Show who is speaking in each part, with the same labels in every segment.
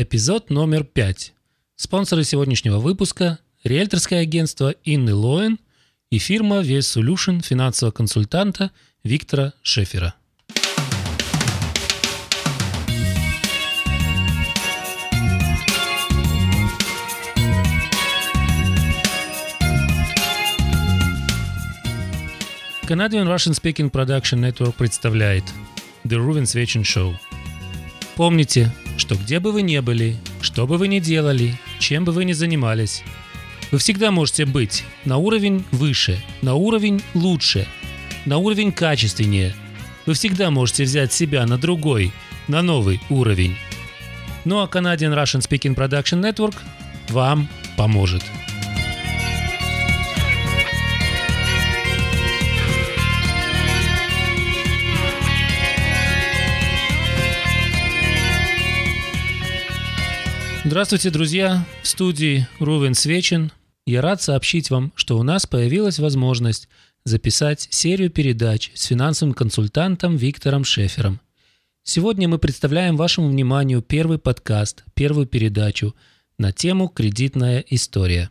Speaker 1: Эпизод номер 5. Спонсоры сегодняшнего выпуска – риэлторское агентство Инны Лоэн и фирма Вес Solution финансового консультанта Виктора Шефера. Canadian Russian Speaking Production Network представляет The Ruven Свечин Show. Помните, что где бы вы ни были, что бы вы ни делали, чем бы вы ни занимались, вы всегда можете быть на уровень выше, на уровень лучше, на уровень качественнее. Вы всегда можете взять себя на другой, на новый уровень. Ну а Canadian Russian Speaking Production Network вам поможет. Здравствуйте, друзья! В студии Рувен Свечин. Я рад сообщить вам, что у нас появилась возможность записать серию передач с финансовым консультантом Виктором Шефером. Сегодня мы представляем вашему вниманию первый подкаст, первую передачу на тему «Кредитная история».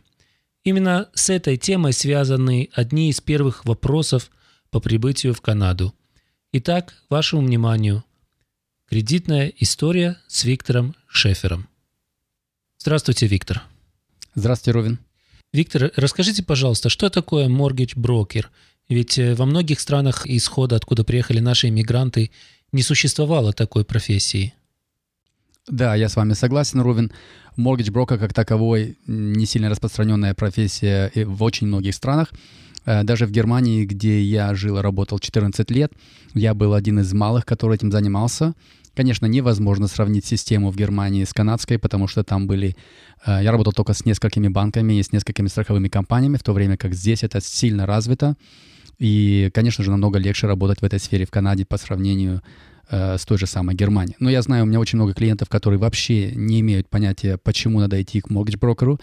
Speaker 1: Именно с этой темой связаны одни из первых вопросов по прибытию в Канаду. Итак, вашему вниманию «Кредитная история» с Виктором Шефером. Здравствуйте, Виктор.
Speaker 2: Здравствуйте, Ровин.
Speaker 1: Виктор, расскажите, пожалуйста, что такое mortgage broker? Ведь э, во многих странах исхода, откуда приехали наши иммигранты, не существовало такой профессии.
Speaker 2: Да, я с вами согласен, Ровин. Mortgage broker как таковой не сильно распространенная профессия в очень многих странах. Э, даже в Германии, где я жил и работал 14 лет, я был один из малых, который этим занимался. Конечно, невозможно сравнить систему в Германии с канадской, потому что там были... Э, я работал только с несколькими банками и с несколькими страховыми компаниями, в то время как здесь это сильно развито. И, конечно же, намного легче работать в этой сфере в Канаде по сравнению э, с той же самой Германией. Но я знаю, у меня очень много клиентов, которые вообще не имеют понятия, почему надо идти к mortgage-брокеру,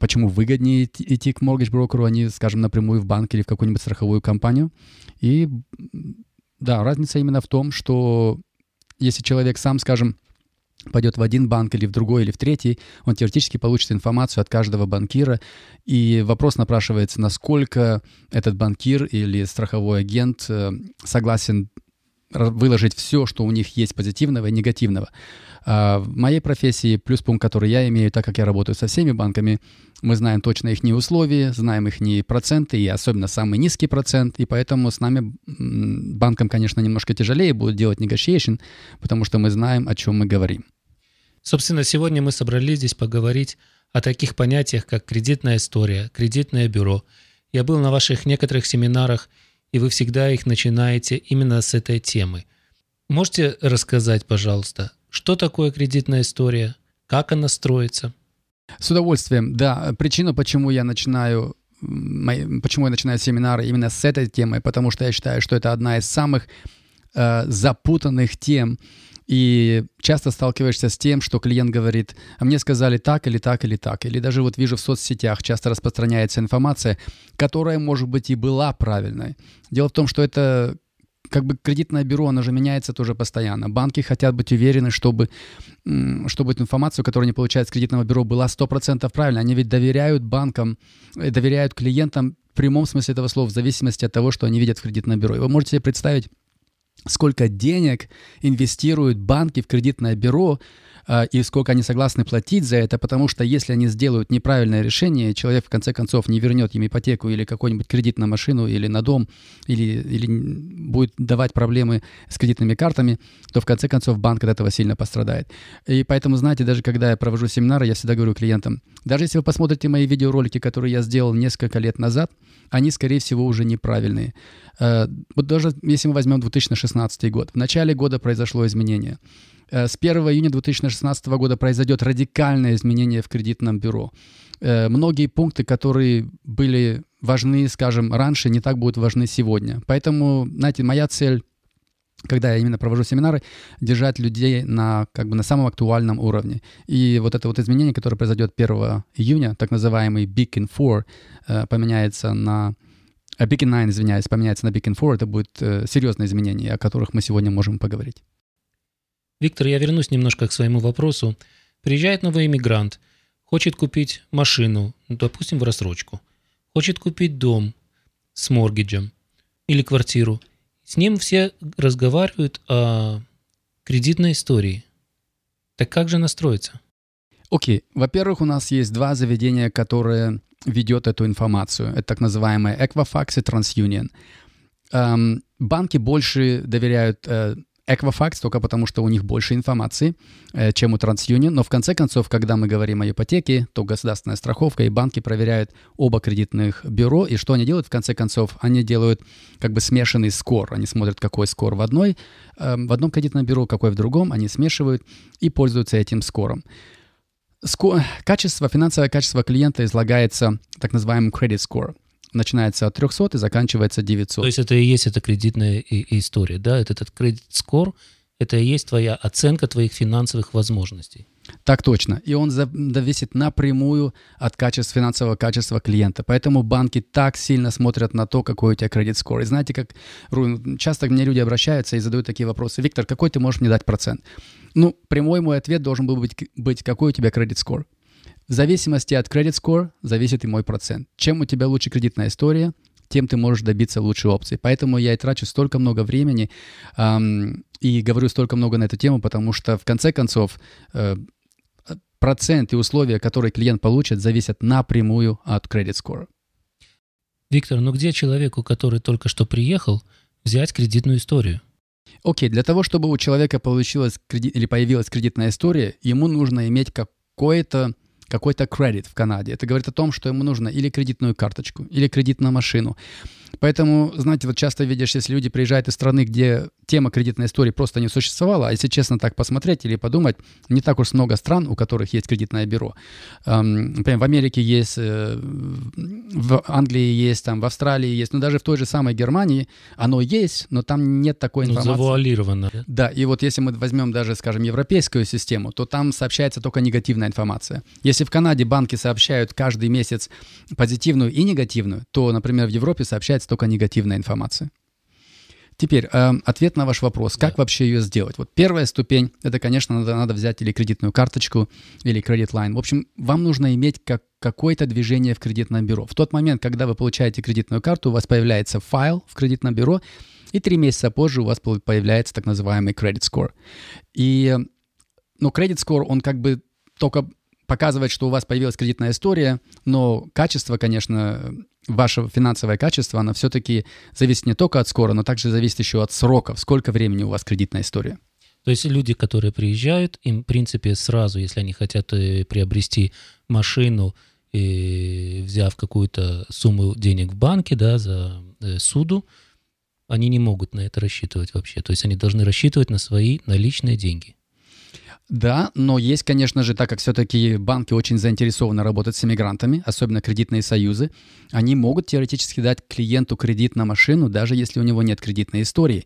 Speaker 2: почему выгоднее идти к mortgage-брокеру, а не, скажем, напрямую в банк или в какую-нибудь страховую компанию. И да, разница именно в том, что если человек сам, скажем, пойдет в один банк или в другой или в третий, он теоретически получит информацию от каждого банкира. И вопрос напрашивается, насколько этот банкир или страховой агент э, согласен выложить все, что у них есть позитивного и негативного. А в моей профессии плюс пункт, который я имею, так как я работаю со всеми банками, мы знаем точно их условия, знаем их проценты, и особенно самый низкий процент, и поэтому с нами, банкам, конечно, немножко тяжелее будет делать negotiation, потому что мы знаем, о чем мы говорим.
Speaker 1: Собственно, сегодня мы собрались здесь поговорить о таких понятиях, как кредитная история, кредитное бюро. Я был на ваших некоторых семинарах, и вы всегда их начинаете именно с этой темы. Можете рассказать, пожалуйста, что такое кредитная история, как она строится?
Speaker 2: С удовольствием, да. Причина, почему я начинаю почему я начинаю семинары именно с этой темы, потому что я считаю, что это одна из самых э, запутанных тем, и часто сталкиваешься с тем, что клиент говорит, а мне сказали так или так или так. Или даже вот вижу в соцсетях часто распространяется информация, которая, может быть, и была правильной. Дело в том, что это как бы кредитное бюро, оно же меняется тоже постоянно. Банки хотят быть уверены, чтобы, чтобы информацию, которую они получают с кредитного бюро, была 100% правильной. Они ведь доверяют банкам, э, доверяют клиентам в прямом смысле этого слова, в зависимости от того, что они видят в кредитном бюро. И вы можете себе представить, сколько денег инвестируют банки в кредитное бюро, и сколько они согласны платить за это, потому что если они сделают неправильное решение, человек в конце концов не вернет им ипотеку или какой-нибудь кредит на машину или на дом, или, или будет давать проблемы с кредитными картами, то в конце концов банк от этого сильно пострадает. И поэтому, знаете, даже когда я провожу семинары, я всегда говорю клиентам, даже если вы посмотрите мои видеоролики, которые я сделал несколько лет назад, они, скорее всего, уже неправильные. Э, вот даже если мы возьмем 2016 год, в начале года произошло изменение. Э, с 1 июня 2016 года произойдет радикальное изменение в кредитном бюро. Э, многие пункты, которые были важны, скажем, раньше, не так будут важны сегодня. Поэтому, знаете, моя цель когда я именно провожу семинары, держать людей на, как бы, на самом актуальном уровне. И вот это вот изменение, которое произойдет 1 июня, так называемый Big in 4, э, поменяется на... Big in 9, извиняюсь, поменяется на Big in 4, это будет серьезное изменение, о которых мы сегодня можем поговорить.
Speaker 1: Виктор, я вернусь немножко к своему вопросу. Приезжает новый иммигрант, хочет купить машину, ну, допустим, в рассрочку, хочет купить дом с моргиджем или квартиру. С ним все разговаривают о кредитной истории. Так как же настроиться?
Speaker 2: Окей. Okay. Во-первых, у нас есть два заведения, которые ведет эту информацию. Это так называемые Equifax и TransUnion. Эм, банки больше доверяют э, Equifax только потому, что у них больше информации, э, чем у TransUnion. Но в конце концов, когда мы говорим о ипотеке, то государственная страховка и банки проверяют оба кредитных бюро. И что они делают? В конце концов, они делают как бы смешанный скор. Они смотрят, какой скор в, одной, э, в одном кредитном бюро, какой в другом. Они смешивают и пользуются этим скором. Ско... Качество, финансовое качество клиента излагается так называемым credit score начинается от 300 и заканчивается 900.
Speaker 1: То есть это и есть эта кредитная история, да? Это этот кредит скор, это и есть твоя оценка твоих финансовых возможностей.
Speaker 2: Так точно. И он зависит напрямую от качества, финансового качества клиента. Поэтому банки так сильно смотрят на то, какой у тебя кредит скор. И знаете, как часто мне люди обращаются и задают такие вопросы. Виктор, какой ты можешь мне дать процент? Ну, прямой мой ответ должен был быть, быть какой у тебя кредит скор. В зависимости от credit score зависит и мой процент. Чем у тебя лучше кредитная история, тем ты можешь добиться лучшей опции. Поэтому я и трачу столько много времени эм, и говорю столько много на эту тему, потому что в конце концов э, процент и условия, которые клиент получит, зависят напрямую от credit score.
Speaker 1: Виктор, ну где человеку, который только что приехал, взять кредитную историю?
Speaker 2: Окей, okay, для того, чтобы у человека получилась кредит, или появилась кредитная история, ему нужно иметь какое-то какой-то кредит в Канаде. Это говорит о том, что ему нужно или кредитную карточку, или кредит на машину. Поэтому, знаете, вот часто видишь, если люди приезжают из страны, где тема кредитной истории просто не существовала, а если честно так посмотреть или подумать, не так уж много стран, у которых есть кредитное бюро. Например, в Америке есть, э, в Англии есть, там, в Австралии есть, но даже в той же самой Германии оно есть, но там нет такой ну, информации.
Speaker 1: Ну, завуалировано.
Speaker 2: Да, и вот если мы возьмем даже, скажем, европейскую систему, то там сообщается только негативная информация. Если в Канаде банки сообщают каждый месяц позитивную и негативную, то, например, в Европе сообщается только негативная информация. Теперь, э, ответ на ваш вопрос, как да. вообще ее сделать? Вот первая ступень, это, конечно, надо, надо взять или кредитную карточку, или кредит лайн. В общем, вам нужно иметь как, какое-то движение в кредитном бюро. В тот момент, когда вы получаете кредитную карту, у вас появляется файл в кредитном бюро, и три месяца позже у вас появляется так называемый credit score. И, ну, credit score, он как бы только показывает, что у вас появилась кредитная история, но качество, конечно, ваше финансовое качество, оно все-таки зависит не только от скора, но также зависит еще от сроков, сколько времени у вас кредитная история.
Speaker 1: То есть люди, которые приезжают, им, в принципе, сразу, если они хотят э, приобрести машину, и взяв какую-то сумму денег в банке, да, за э, суду, они не могут на это рассчитывать вообще. То есть они должны рассчитывать на свои наличные деньги.
Speaker 2: Да, но есть, конечно же, так как все-таки банки очень заинтересованы работать с иммигрантами, особенно кредитные союзы, они могут теоретически дать клиенту кредит на машину, даже если у него нет кредитной истории.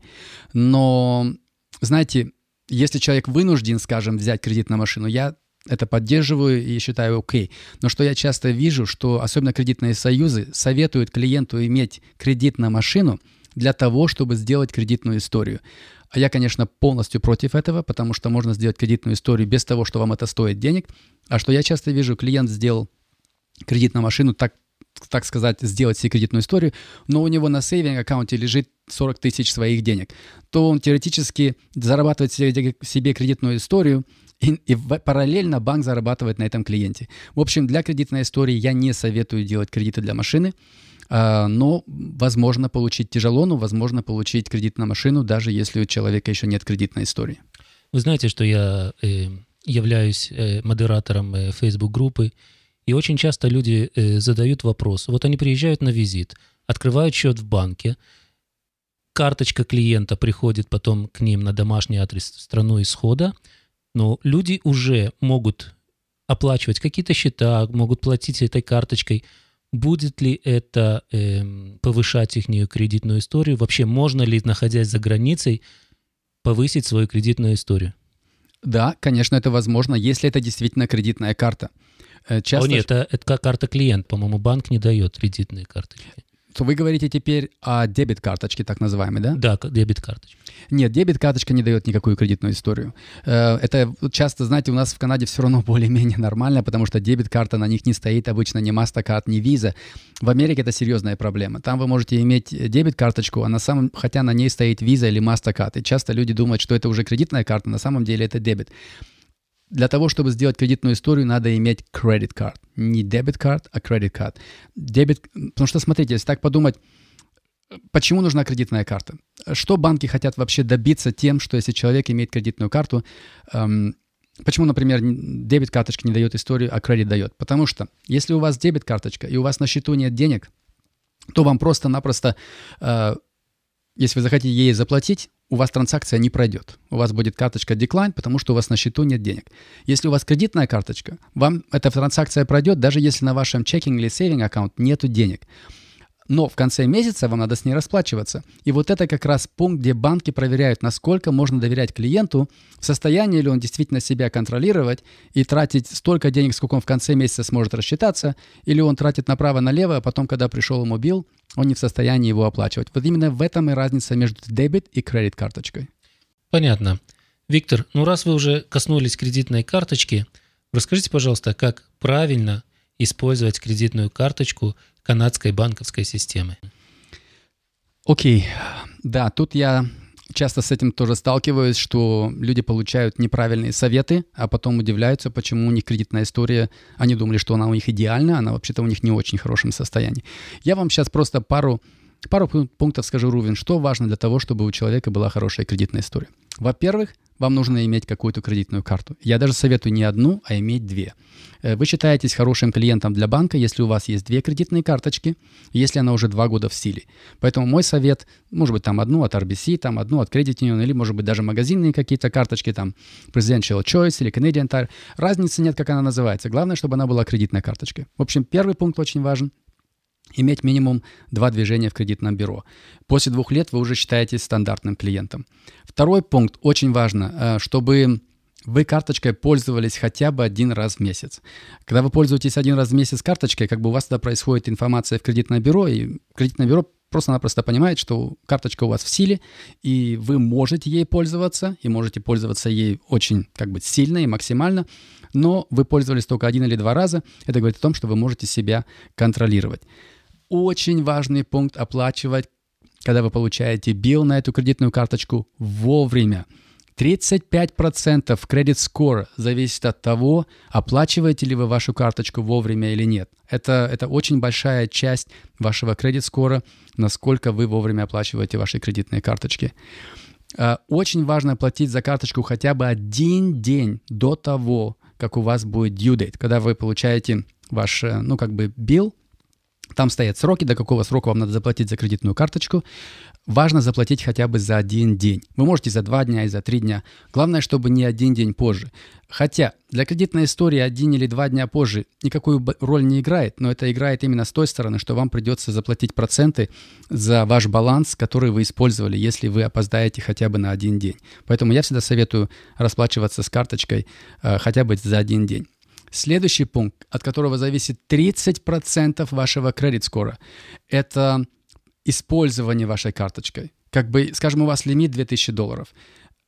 Speaker 2: Но, знаете, если человек вынужден, скажем, взять кредит на машину, я это поддерживаю и считаю окей. Но что я часто вижу, что особенно кредитные союзы советуют клиенту иметь кредит на машину для того, чтобы сделать кредитную историю. А я, конечно, полностью против этого, потому что можно сделать кредитную историю без того, что вам это стоит денег. А что я часто вижу, клиент сделал кредит на машину, так, так сказать, сделать себе кредитную историю, но у него на сейвинг аккаунте лежит 40 тысяч своих денег, то он теоретически зарабатывает себе кредитную историю, и, и параллельно банк зарабатывает на этом клиенте. В общем, для кредитной истории я не советую делать кредиты для машины. А, но возможно получить тяжело, но возможно получить кредит на машину, даже если у человека еще нет кредитной истории.
Speaker 1: Вы знаете, что я э, являюсь э, модератором э, Facebook-группы, и очень часто люди задают вопрос. Вот они приезжают на визит, открывают счет в банке, карточка клиента приходит потом к ним на домашний адрес в страну исхода, но люди уже могут оплачивать какие-то счета, могут платить этой карточкой – Будет ли это э, повышать их кредитную историю? Вообще, можно ли, находясь за границей, повысить свою кредитную историю?
Speaker 2: Да, конечно, это возможно, если это действительно кредитная карта.
Speaker 1: Э, часто... О нет, это, это карта клиент, по-моему, банк не дает кредитные карты.
Speaker 2: То вы говорите теперь о дебет-карточке, так называемой, да?
Speaker 1: Да, дебет-карточка.
Speaker 2: Нет, дебет-карточка не дает никакую кредитную историю. Э, это часто, знаете, у нас в Канаде все равно более-менее нормально, потому что дебет-карта на них не стоит обычно ни MasterCard, ни Visa. В Америке это серьезная проблема. Там вы можете иметь дебет-карточку, а на самом, хотя на ней стоит Visa или MasterCard. И часто люди думают, что это уже кредитная карта, на самом деле это дебет для того, чтобы сделать кредитную историю, надо иметь credit card. Не debit card, а credit card. Дебет, потому что, смотрите, если так подумать, почему нужна кредитная карта? Что банки хотят вообще добиться тем, что если человек имеет кредитную карту, эм, почему, например, дебет карточка не дает историю, а кредит дает? Потому что если у вас дебет карточка и у вас на счету нет денег, то вам просто-напросто, э, если вы захотите ей заплатить, у вас транзакция не пройдет. У вас будет карточка decline, потому что у вас на счету нет денег. Если у вас кредитная карточка, вам эта транзакция пройдет, даже если на вашем чекинг или сейвинг аккаунт нету денег но в конце месяца вам надо с ней расплачиваться. И вот это как раз пункт, где банки проверяют, насколько можно доверять клиенту, в состоянии ли он действительно себя контролировать и тратить столько денег, сколько он в конце месяца сможет рассчитаться, или он тратит направо-налево, а потом, когда пришел ему билл, он не в состоянии его оплачивать. Вот именно в этом и разница между дебет и кредит карточкой.
Speaker 1: Понятно. Виктор, ну раз вы уже коснулись кредитной карточки, расскажите, пожалуйста, как правильно использовать кредитную карточку канадской банковской системы.
Speaker 2: Окей, okay. да, тут я часто с этим тоже сталкиваюсь, что люди получают неправильные советы, а потом удивляются, почему у них кредитная история, они думали, что она у них идеальна, она вообще-то у них не очень хорошем состоянии. Я вам сейчас просто пару, пару пунктов скажу, Рувин, что важно для того, чтобы у человека была хорошая кредитная история. Во-первых, вам нужно иметь какую-то кредитную карту. Я даже советую не одну, а иметь две. Э, вы считаетесь хорошим клиентом для банка, если у вас есть две кредитные карточки, если она уже два года в силе. Поэтому мой совет, может быть, там одну от RBC, там одну от Credit Union, или, может быть, даже магазинные какие-то карточки, там Presidential Choice или Canadian Tire. Разницы нет, как она называется. Главное, чтобы она была кредитной карточкой. В общем, первый пункт очень важен иметь минимум два движения в кредитном бюро. После двух лет вы уже считаетесь стандартным клиентом. Второй пункт очень важно, э, чтобы вы карточкой пользовались хотя бы один раз в месяц. Когда вы пользуетесь один раз в месяц карточкой, как бы у вас тогда происходит информация в кредитное бюро, и кредитное бюро просто-напросто понимает, что карточка у вас в силе, и вы можете ей пользоваться, и можете пользоваться ей очень как бы сильно и максимально, но вы пользовались только один или два раза. Это говорит о том, что вы можете себя контролировать очень важный пункт оплачивать, когда вы получаете билл на эту кредитную карточку вовремя. 35% кредит score зависит от того, оплачиваете ли вы вашу карточку вовремя или нет. Это, это очень большая часть вашего кредит скора, насколько вы вовремя оплачиваете ваши кредитные карточки. А, очень важно платить за карточку хотя бы один день до того, как у вас будет due date, когда вы получаете ваш, э, ну, как бы, билл, там стоят сроки, до какого срока вам надо заплатить за кредитную карточку. Важно заплатить хотя бы за один день. Вы можете за два дня и за три дня. Главное, чтобы не один день позже. Хотя для кредитной истории один или два дня позже никакую роль не играет, но это играет именно с той стороны, что вам придется заплатить проценты за ваш баланс, который вы использовали, если вы опоздаете хотя бы на один день. Поэтому я всегда советую расплачиваться с карточкой э, хотя бы за один день. Следующий пункт, от которого зависит 30% вашего кредит-скора, это использование вашей карточкой. Как бы, скажем, у вас лимит 2000 долларов.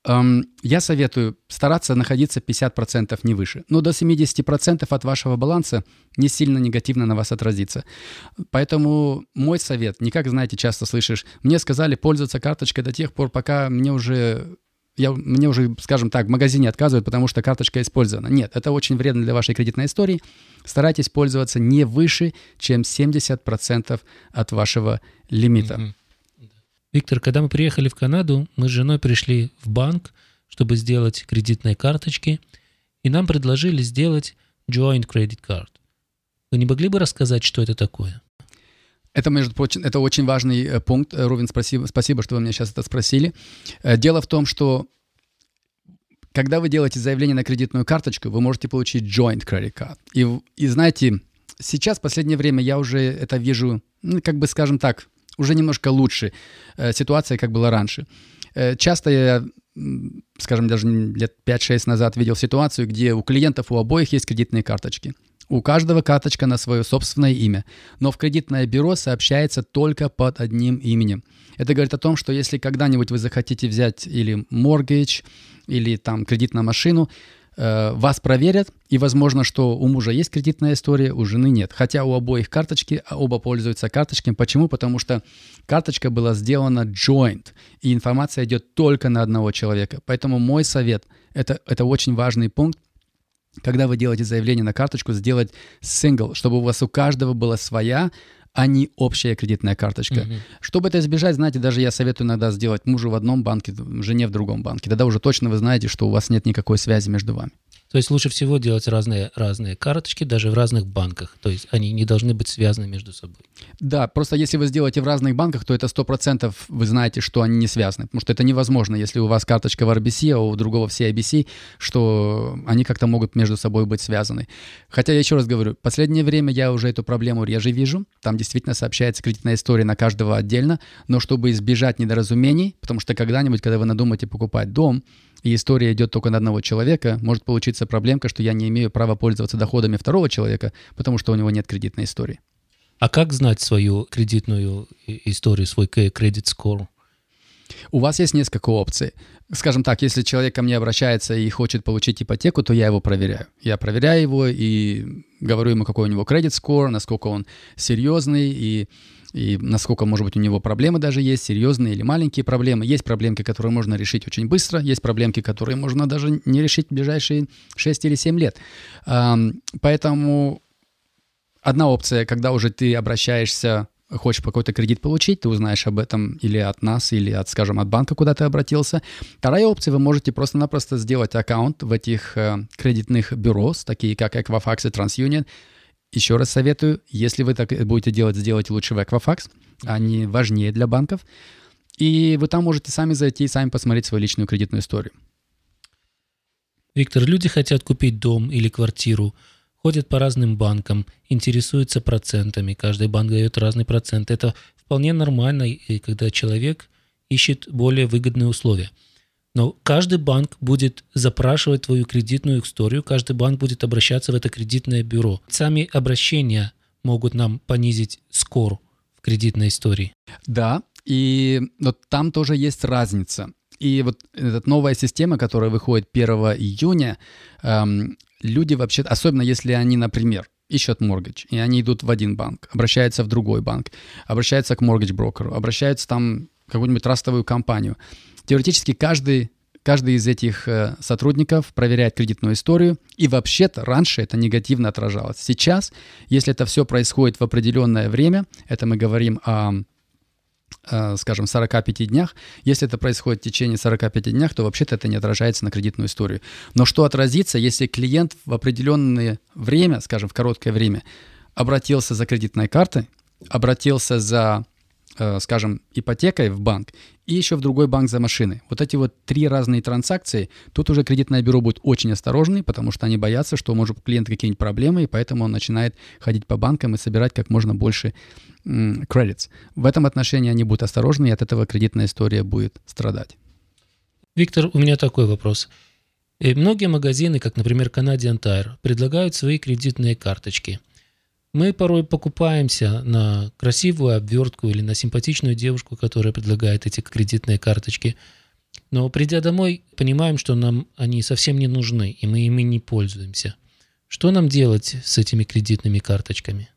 Speaker 2: Эм, я советую стараться находиться 50% не выше. Но до 70% от вашего баланса не сильно негативно на вас отразится. Поэтому мой совет, не как, знаете, часто слышишь, мне сказали пользоваться карточкой до тех пор, пока мне уже я, мне уже, скажем так, в магазине отказывают, потому что карточка использована. Нет, это очень вредно для вашей кредитной истории. Старайтесь пользоваться не выше, чем 70% от вашего лимита.
Speaker 1: Виктор, когда мы приехали в Канаду, мы с женой пришли в банк, чтобы сделать кредитные карточки, и нам предложили сделать joint credit card. Вы не могли бы рассказать, что это такое?
Speaker 2: Это, между прочим, это очень важный э, пункт. Э, Рувин, спасибо, спасибо, что вы меня сейчас это спросили. Э, дело в том, что когда вы делаете заявление на кредитную карточку, вы можете получить joint credit card. И, и знаете, сейчас, в последнее время, я уже это вижу, ну, как бы, скажем так, уже немножко лучше. Ситуация, как была раньше. Часто я, скажем, даже лет 5-6 назад видел ситуацию, где у клиентов у обоих есть кредитные карточки. У каждого карточка на свое собственное имя, но в кредитное бюро сообщается только под одним именем. Это говорит о том, что если когда-нибудь вы захотите взять или mortgage, или там кредит на машину, э, вас проверят, и возможно, что у мужа есть кредитная история, у жены нет. Хотя у обоих карточки, а оба пользуются карточками. Почему? Потому что карточка была сделана joint, и информация идет только на одного человека. Поэтому мой совет это, это очень важный пункт когда вы делаете заявление на карточку, сделать сингл, чтобы у вас у каждого была своя, а не общая кредитная карточка. Mm-hmm. Чтобы это избежать, знаете, даже я советую иногда сделать мужу в одном банке, жене в другом банке. Тогда уже точно вы знаете, что у вас нет никакой связи между вами.
Speaker 1: То есть лучше всего делать разные, разные карточки даже в разных банках. То есть они не должны быть связаны между собой.
Speaker 2: Да, просто если вы сделаете в разных банках, то это 100% вы знаете, что они не связаны. Потому что это невозможно, если у вас карточка в RBC, а у другого в CIBC, что они как-то могут между собой быть связаны. Хотя я еще раз говорю, в последнее время я уже эту проблему реже вижу. Там действительно сообщается кредитная история на каждого отдельно. Но чтобы избежать недоразумений, потому что когда-нибудь, когда вы надумаете покупать дом, и история идет только на одного человека, может получиться проблемка, что я не имею права пользоваться доходами второго человека, потому что у него нет кредитной истории.
Speaker 1: А как знать свою кредитную историю, свой кредит скор?
Speaker 2: У вас есть несколько опций. Скажем так, если человек ко мне обращается и хочет получить ипотеку, то я его проверяю. Я проверяю его и говорю ему, какой у него кредит скор, насколько он серьезный и и насколько, может быть, у него проблемы даже есть, серьезные или маленькие проблемы. Есть проблемки, которые можно решить очень быстро, есть проблемки, которые можно даже не решить в ближайшие 6 или 7 лет. Поэтому одна опция, когда уже ты обращаешься хочешь какой-то кредит получить, ты узнаешь об этом или от нас, или от, скажем, от банка, куда ты обратился. Вторая опция, вы можете просто-напросто сделать аккаунт в этих э, кредитных бюро, такие как Equifax и TransUnion, еще раз советую, если вы так будете делать, сделайте лучше в Equifax. Они важнее для банков. И вы там можете сами зайти и сами посмотреть свою личную кредитную историю.
Speaker 1: Виктор, люди хотят купить дом или квартиру, ходят по разным банкам, интересуются процентами. Каждый банк дает разный процент. Это вполне нормально, когда человек ищет более выгодные условия. Но каждый банк будет запрашивать твою кредитную историю, каждый банк будет обращаться в это кредитное бюро. Сами обращения могут нам понизить скор в кредитной истории.
Speaker 2: Да, и вот там тоже есть разница. И вот эта новая система, которая выходит 1 июня, эм, люди вообще, особенно если они, например, ищут mortgage, и они идут в один банк, обращаются в другой банк, обращаются к mortgage брокеру, обращаются там в какую-нибудь трастовую компанию. Теоретически каждый Каждый из этих э, сотрудников проверяет кредитную историю, и вообще-то раньше это негативно отражалось. Сейчас, если это все происходит в определенное время, это мы говорим о э, скажем, 45 днях. Если это происходит в течение 45 днях, то вообще-то это не отражается на кредитную историю. Но что отразится, если клиент в определенное время, скажем, в короткое время, обратился за кредитной картой, обратился за Э, скажем, ипотекой в банк и еще в другой банк за машины. Вот эти вот три разные транзакции, тут уже кредитное бюро будет очень осторожный, потому что они боятся, что может клиент какие-нибудь проблемы, и поэтому он начинает ходить по банкам и собирать как можно больше кредитов. В этом отношении они будут осторожны, и от этого кредитная история будет страдать.
Speaker 1: Виктор, у меня такой вопрос. И э, многие магазины, как, например, Canadian Tire, предлагают свои кредитные карточки – мы порой покупаемся на красивую обвертку или на симпатичную девушку, которая предлагает эти кредитные карточки. Но придя домой, понимаем, что нам они совсем не нужны, и мы ими не пользуемся. Что нам делать с этими кредитными карточками?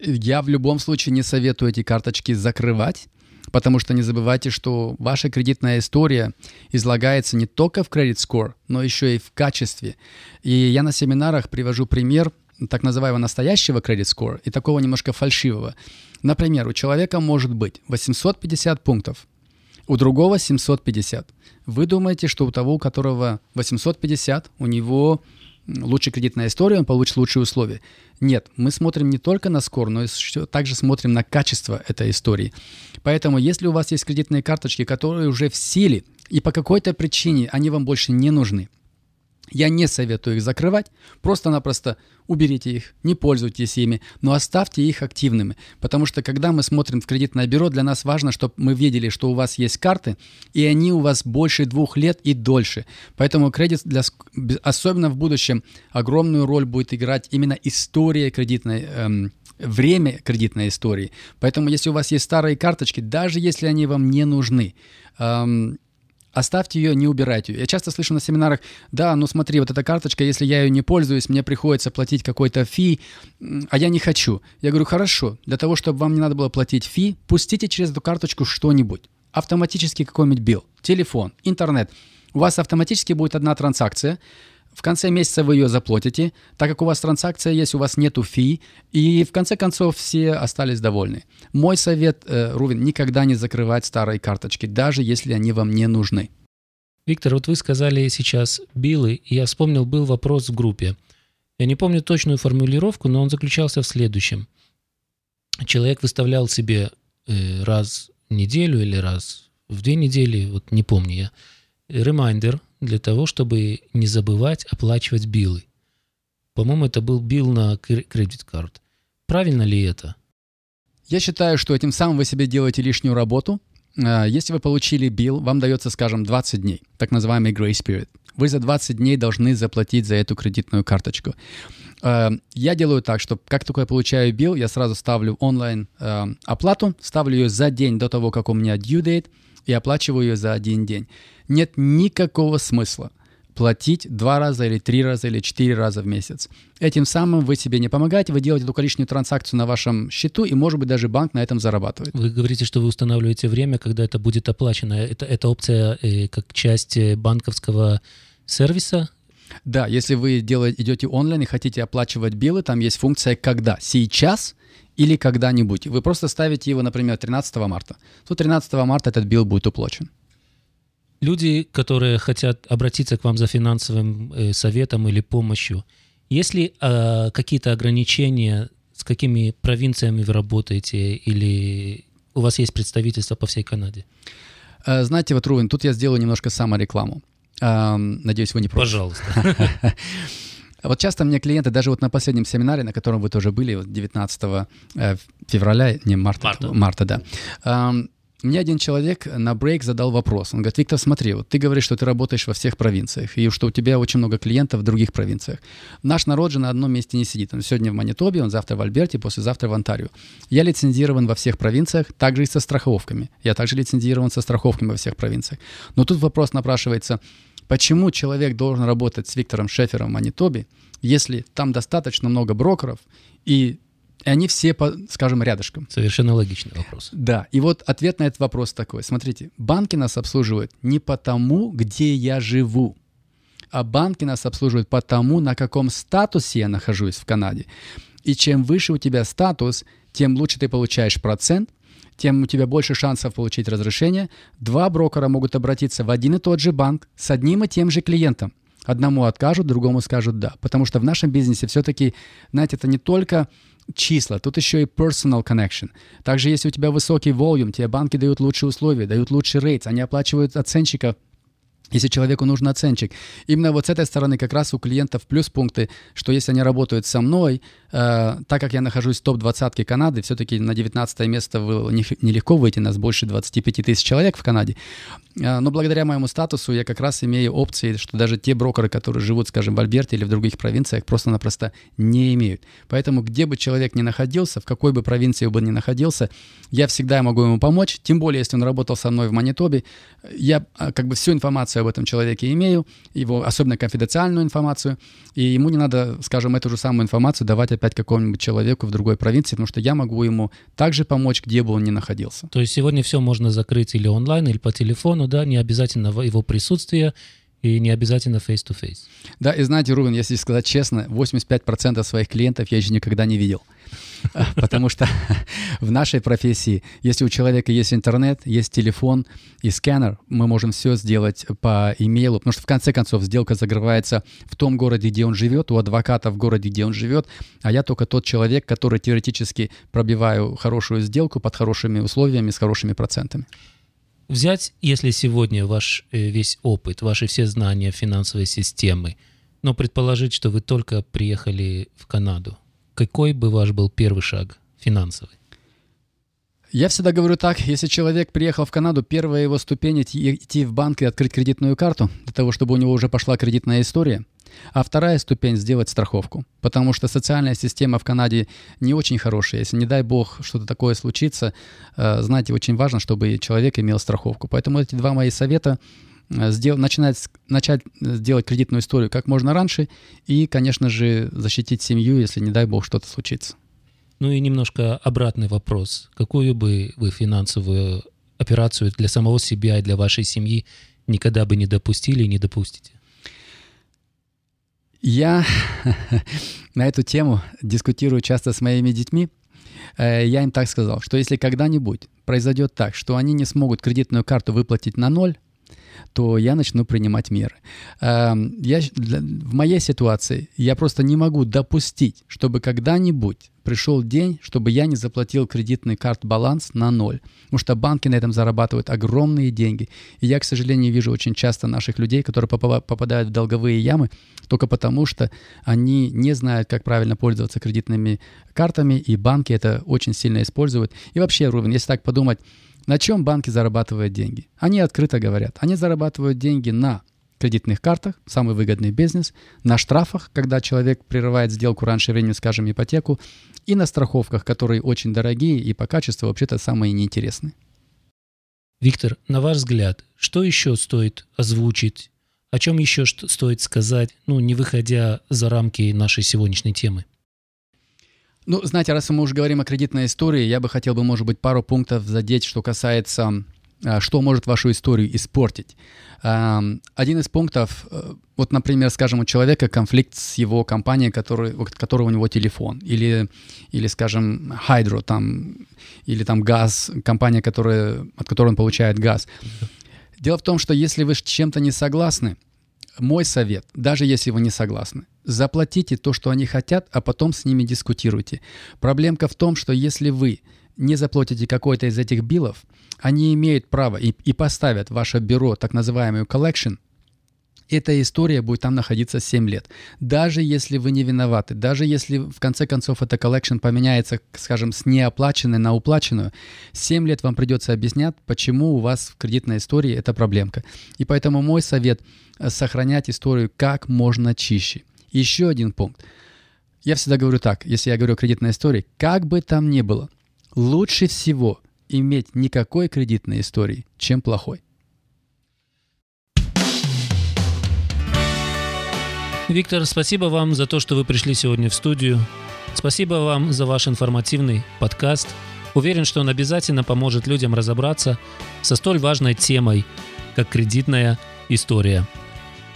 Speaker 2: Я в любом случае не советую эти карточки закрывать, потому что не забывайте, что ваша кредитная история излагается не только в credit score, но еще и в качестве. И я на семинарах привожу пример так называемого настоящего credit score и такого немножко фальшивого. Например, у человека может быть 850 пунктов, у другого 750. Вы думаете, что у того, у которого 850, у него лучшая кредитная история, он получит лучшие условия. Нет, мы смотрим не только на скор, но и также смотрим на качество этой истории. Поэтому, если у вас есть кредитные карточки, которые уже в силе, и по какой-то причине они вам больше не нужны, Я не советую их закрывать, просто-напросто уберите их, не пользуйтесь ими, но оставьте их активными. Потому что когда мы смотрим в кредитное бюро, для нас важно, чтобы мы видели, что у вас есть карты, и они у вас больше двух лет и дольше. Поэтому кредит, для, особенно в будущем, огромную роль будет играть именно история кредитной эм, время кредитной истории. Поэтому, если у вас есть старые карточки, даже если они вам не нужны, эм, Оставьте ее, не убирайте ее. Я часто слышу на семинарах, да, ну смотри, вот эта карточка, если я ее не пользуюсь, мне приходится платить какой-то фи, а я не хочу. Я говорю, хорошо, для того, чтобы вам не надо было платить фи, пустите через эту карточку что-нибудь. Автоматически какой-нибудь билл, телефон, интернет. У вас автоматически будет одна транзакция, в конце месяца вы ее заплатите, так как у вас транзакция есть, у вас нету фи, и в конце концов все остались довольны. Мой совет, э, Рувин, никогда не закрывать старые карточки, даже если они вам не нужны.
Speaker 1: Виктор, вот вы сказали сейчас «билы», и я вспомнил, был вопрос в группе. Я не помню точную формулировку, но он заключался в следующем. Человек выставлял себе э, раз в неделю или раз в две недели, вот не помню я, ремайдер для того, чтобы не забывать оплачивать биллы. По-моему, это был билл на кредит карт. Правильно ли это?
Speaker 2: Я считаю, что этим самым вы себе делаете лишнюю работу. А, если вы получили билл, вам дается, скажем, 20 дней, так называемый grace period. Вы за 20 дней должны заплатить за эту кредитную карточку. А, я делаю так, что как только я получаю билл, я сразу ставлю онлайн а, оплату, ставлю ее за день до того, как у меня due date, и оплачиваю ее за один день. Нет никакого смысла платить два раза или три раза или четыре раза в месяц. Этим самым вы себе не помогаете, вы делаете только лишнюю транзакцию на вашем счету, и, может быть, даже банк на этом зарабатывает.
Speaker 1: Вы говорите, что вы устанавливаете время, когда это будет оплачено. Это, это опция э, как часть э, банковского сервиса?
Speaker 2: Да, если вы делаете, идете онлайн и хотите оплачивать биллы, там есть функция «когда». Сейчас или когда-нибудь. Вы просто ставите его, например, 13 марта. То 13 марта этот билл будет уплачен.
Speaker 1: Люди, которые хотят обратиться к вам за финансовым э, советом или помощью, есть ли э, какие-то ограничения, с какими провинциями вы работаете, или у вас есть представительство по всей Канаде?
Speaker 2: Э, знаете, вот, Рувен, тут я сделаю немножко саморекламу. Надеюсь, вы не против.
Speaker 1: Пожалуйста.
Speaker 2: Вот часто мне клиенты, даже вот на последнем семинаре, на котором вы тоже были, 19 э, февраля, не марта, марта, марта да, мне один человек на брейк задал вопрос. Он говорит, Виктор, смотри, вот ты говоришь, что ты работаешь во всех провинциях, и что у тебя очень много клиентов в других провинциях. Наш народ же на одном месте не сидит. Он сегодня в Манитобе, он завтра в Альберте, послезавтра в Онтарио. Я лицензирован во всех провинциях, также и со страховками. Я также лицензирован со страховками во всех провинциях. Но тут вопрос напрашивается, Почему человек должен работать с Виктором Шефером в Манитобе, если там достаточно много брокеров, и они все, скажем, рядышком.
Speaker 1: Совершенно логичный вопрос.
Speaker 2: Да, и вот ответ на этот вопрос такой. Смотрите, банки нас обслуживают не потому, где я живу, а банки нас обслуживают потому, на каком статусе я нахожусь в Канаде. И чем выше у тебя статус, тем лучше ты получаешь процент, тем у тебя больше шансов получить разрешение. Два брокера могут обратиться в один и тот же банк с одним и тем же клиентом. Одному откажут, другому скажут «да». Потому что в нашем бизнесе все-таки, знаете, это не только числа, тут еще и personal connection. Также, если у тебя высокий volume, тебе банки дают лучшие условия, дают лучший рейд, они оплачивают оценщика если человеку нужен оценщик. Именно вот с этой стороны как раз у клиентов плюс пункты, что если они работают со мной, э, так как я нахожусь в топ-20 Канады, все-таки на 19 место было нелегко выйти, нас больше 25 тысяч человек в Канаде, э, но благодаря моему статусу я как раз имею опции, что даже те брокеры, которые живут, скажем, в Альберте или в других провинциях, просто-напросто не имеют. Поэтому где бы человек ни находился, в какой бы провинции бы ни находился, я всегда могу ему помочь, тем более, если он работал со мной в Манитобе, я э, как бы всю информацию об этом человеке имею, его особенно конфиденциальную информацию, и ему не надо, скажем, эту же самую информацию давать опять какому-нибудь человеку в другой провинции, потому что я могу ему также помочь, где бы он ни находился.
Speaker 1: То есть сегодня все можно закрыть или онлайн, или по телефону, да, не обязательно его присутствие, и не обязательно face-to-face.
Speaker 2: Да, и знаете, Рубин, если сказать честно, 85% своих клиентов я еще никогда не видел. Потому что в нашей профессии, если у человека есть интернет, есть телефон и сканер, мы можем все сделать по имейлу, потому что в конце концов сделка закрывается в том городе, где он живет, у адвоката в городе, где он живет, а я только тот человек, который теоретически пробиваю хорошую сделку под хорошими условиями, с хорошими процентами.
Speaker 1: Взять, если сегодня ваш э, весь опыт, ваши все знания финансовой системы, Но предположить, что вы только приехали в Канаду, какой бы ваш был первый шаг финансовый?
Speaker 2: Я всегда говорю так, если человек приехал в Канаду, первая его ступень идти в банк и открыть кредитную карту, для того, чтобы у него уже пошла кредитная история. А вторая ступень — сделать страховку. Потому что социальная система в Канаде не очень хорошая. Если, не дай бог, что-то такое случится, э, знаете, очень важно, чтобы человек имел страховку. Поэтому эти два мои совета э, сделать, начинать, начать сделать кредитную историю как можно раньше и, конечно же, защитить семью, если, не дай бог, что-то случится.
Speaker 1: Ну и немножко обратный вопрос. Какую бы вы финансовую операцию для самого себя и для вашей семьи никогда бы не допустили и не допустите?
Speaker 2: Я на эту тему дискутирую часто с моими детьми. Э, я им так сказал, что если когда-нибудь произойдет так, что они не смогут кредитную карту выплатить на ноль, то я начну принимать меры. Эм, я, в моей ситуации я просто не могу допустить, чтобы когда-нибудь пришел день, чтобы я не заплатил кредитный карт баланс на ноль. Потому что банки на этом зарабатывают огромные деньги. И я, к сожалению, вижу очень часто наших людей, которые попадают в долговые ямы только потому, что они не знают, как правильно пользоваться кредитными картами, и банки это очень сильно используют. И вообще, Рувен, если так подумать, на чем банки зарабатывают деньги? Они открыто говорят. Они зарабатывают деньги на кредитных картах, самый выгодный бизнес, на штрафах, когда человек прерывает сделку раньше времени, скажем, ипотеку, и на страховках, которые очень дорогие и по качеству вообще-то самые неинтересные.
Speaker 1: Виктор, на ваш взгляд, что еще стоит озвучить? О чем еще стоит сказать, ну, не выходя за рамки нашей сегодняшней темы?
Speaker 2: Ну, знаете, раз мы уже говорим о кредитной истории, я бы хотел бы, может быть, пару пунктов задеть, что касается а, что может вашу историю испортить. Один из пунктов, э, вот, например, скажем, у человека конфликт с его компанией, который, у которой у него телефон, или, или скажем, Hydro, там, или там газ, компания, которая, от которой он получает газ. Дело в том, что если вы с чем-то не согласны, мой совет, даже если вы не согласны, заплатите то, что они хотят, а потом с ними дискутируйте. Проблемка в том, что если вы не заплатите какой-то из этих bill ов, они имеют право и, и поставят в ваше бюро так называемую collection, эта история будет там находиться 7 лет. Даже если вы не виноваты, даже если в конце концов эта collection поменяется, скажем, с неоплаченной на уплаченную, 7 лет вам придется объяснять, почему у вас в кредитной истории эта проблемка. И поэтому мой совет — сохранять историю как можно чище. Еще один пункт. Я всегда говорю так, если я говорю о кредитной истории, как бы там ни было, лучше всего иметь никакой кредитной истории, чем плохой.
Speaker 1: Виктор, спасибо вам за то, что вы пришли сегодня в студию. Спасибо вам за ваш информативный подкаст. Уверен, что он обязательно поможет людям разобраться со столь важной темой, как кредитная история.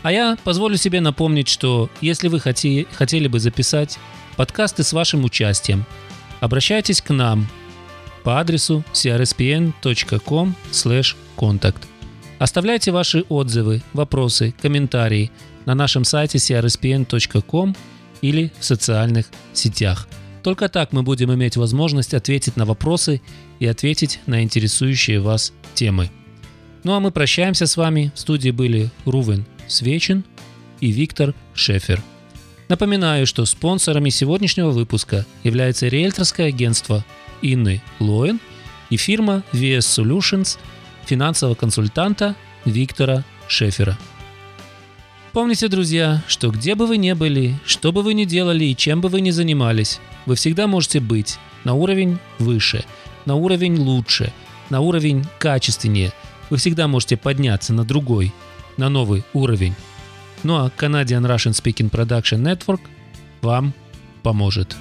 Speaker 1: А я позволю себе напомнить, что если вы хоти, хотели бы записать подкасты с вашим участием, обращайтесь к нам по адресу crspn.com/contact. Оставляйте ваши отзывы, вопросы, комментарии на нашем сайте crspn.com или в социальных сетях. Только так мы будем иметь возможность ответить на вопросы и ответить на интересующие вас темы. Ну а мы прощаемся с вами. В студии были Рувен Свечин и Виктор Шефер. Напоминаю, что спонсорами сегодняшнего выпуска является риэлторское агентство Инны Лоэн и фирма VS Solutions финансового консультанта Виктора Шефера. Помните, друзья, что где бы вы ни были, что бы вы ни делали и чем бы вы ни занимались, вы всегда можете быть на уровень выше, на уровень лучше, на уровень качественнее. Вы всегда можете подняться на другой, на новый уровень. Ну а Canadian Russian Speaking Production Network вам поможет.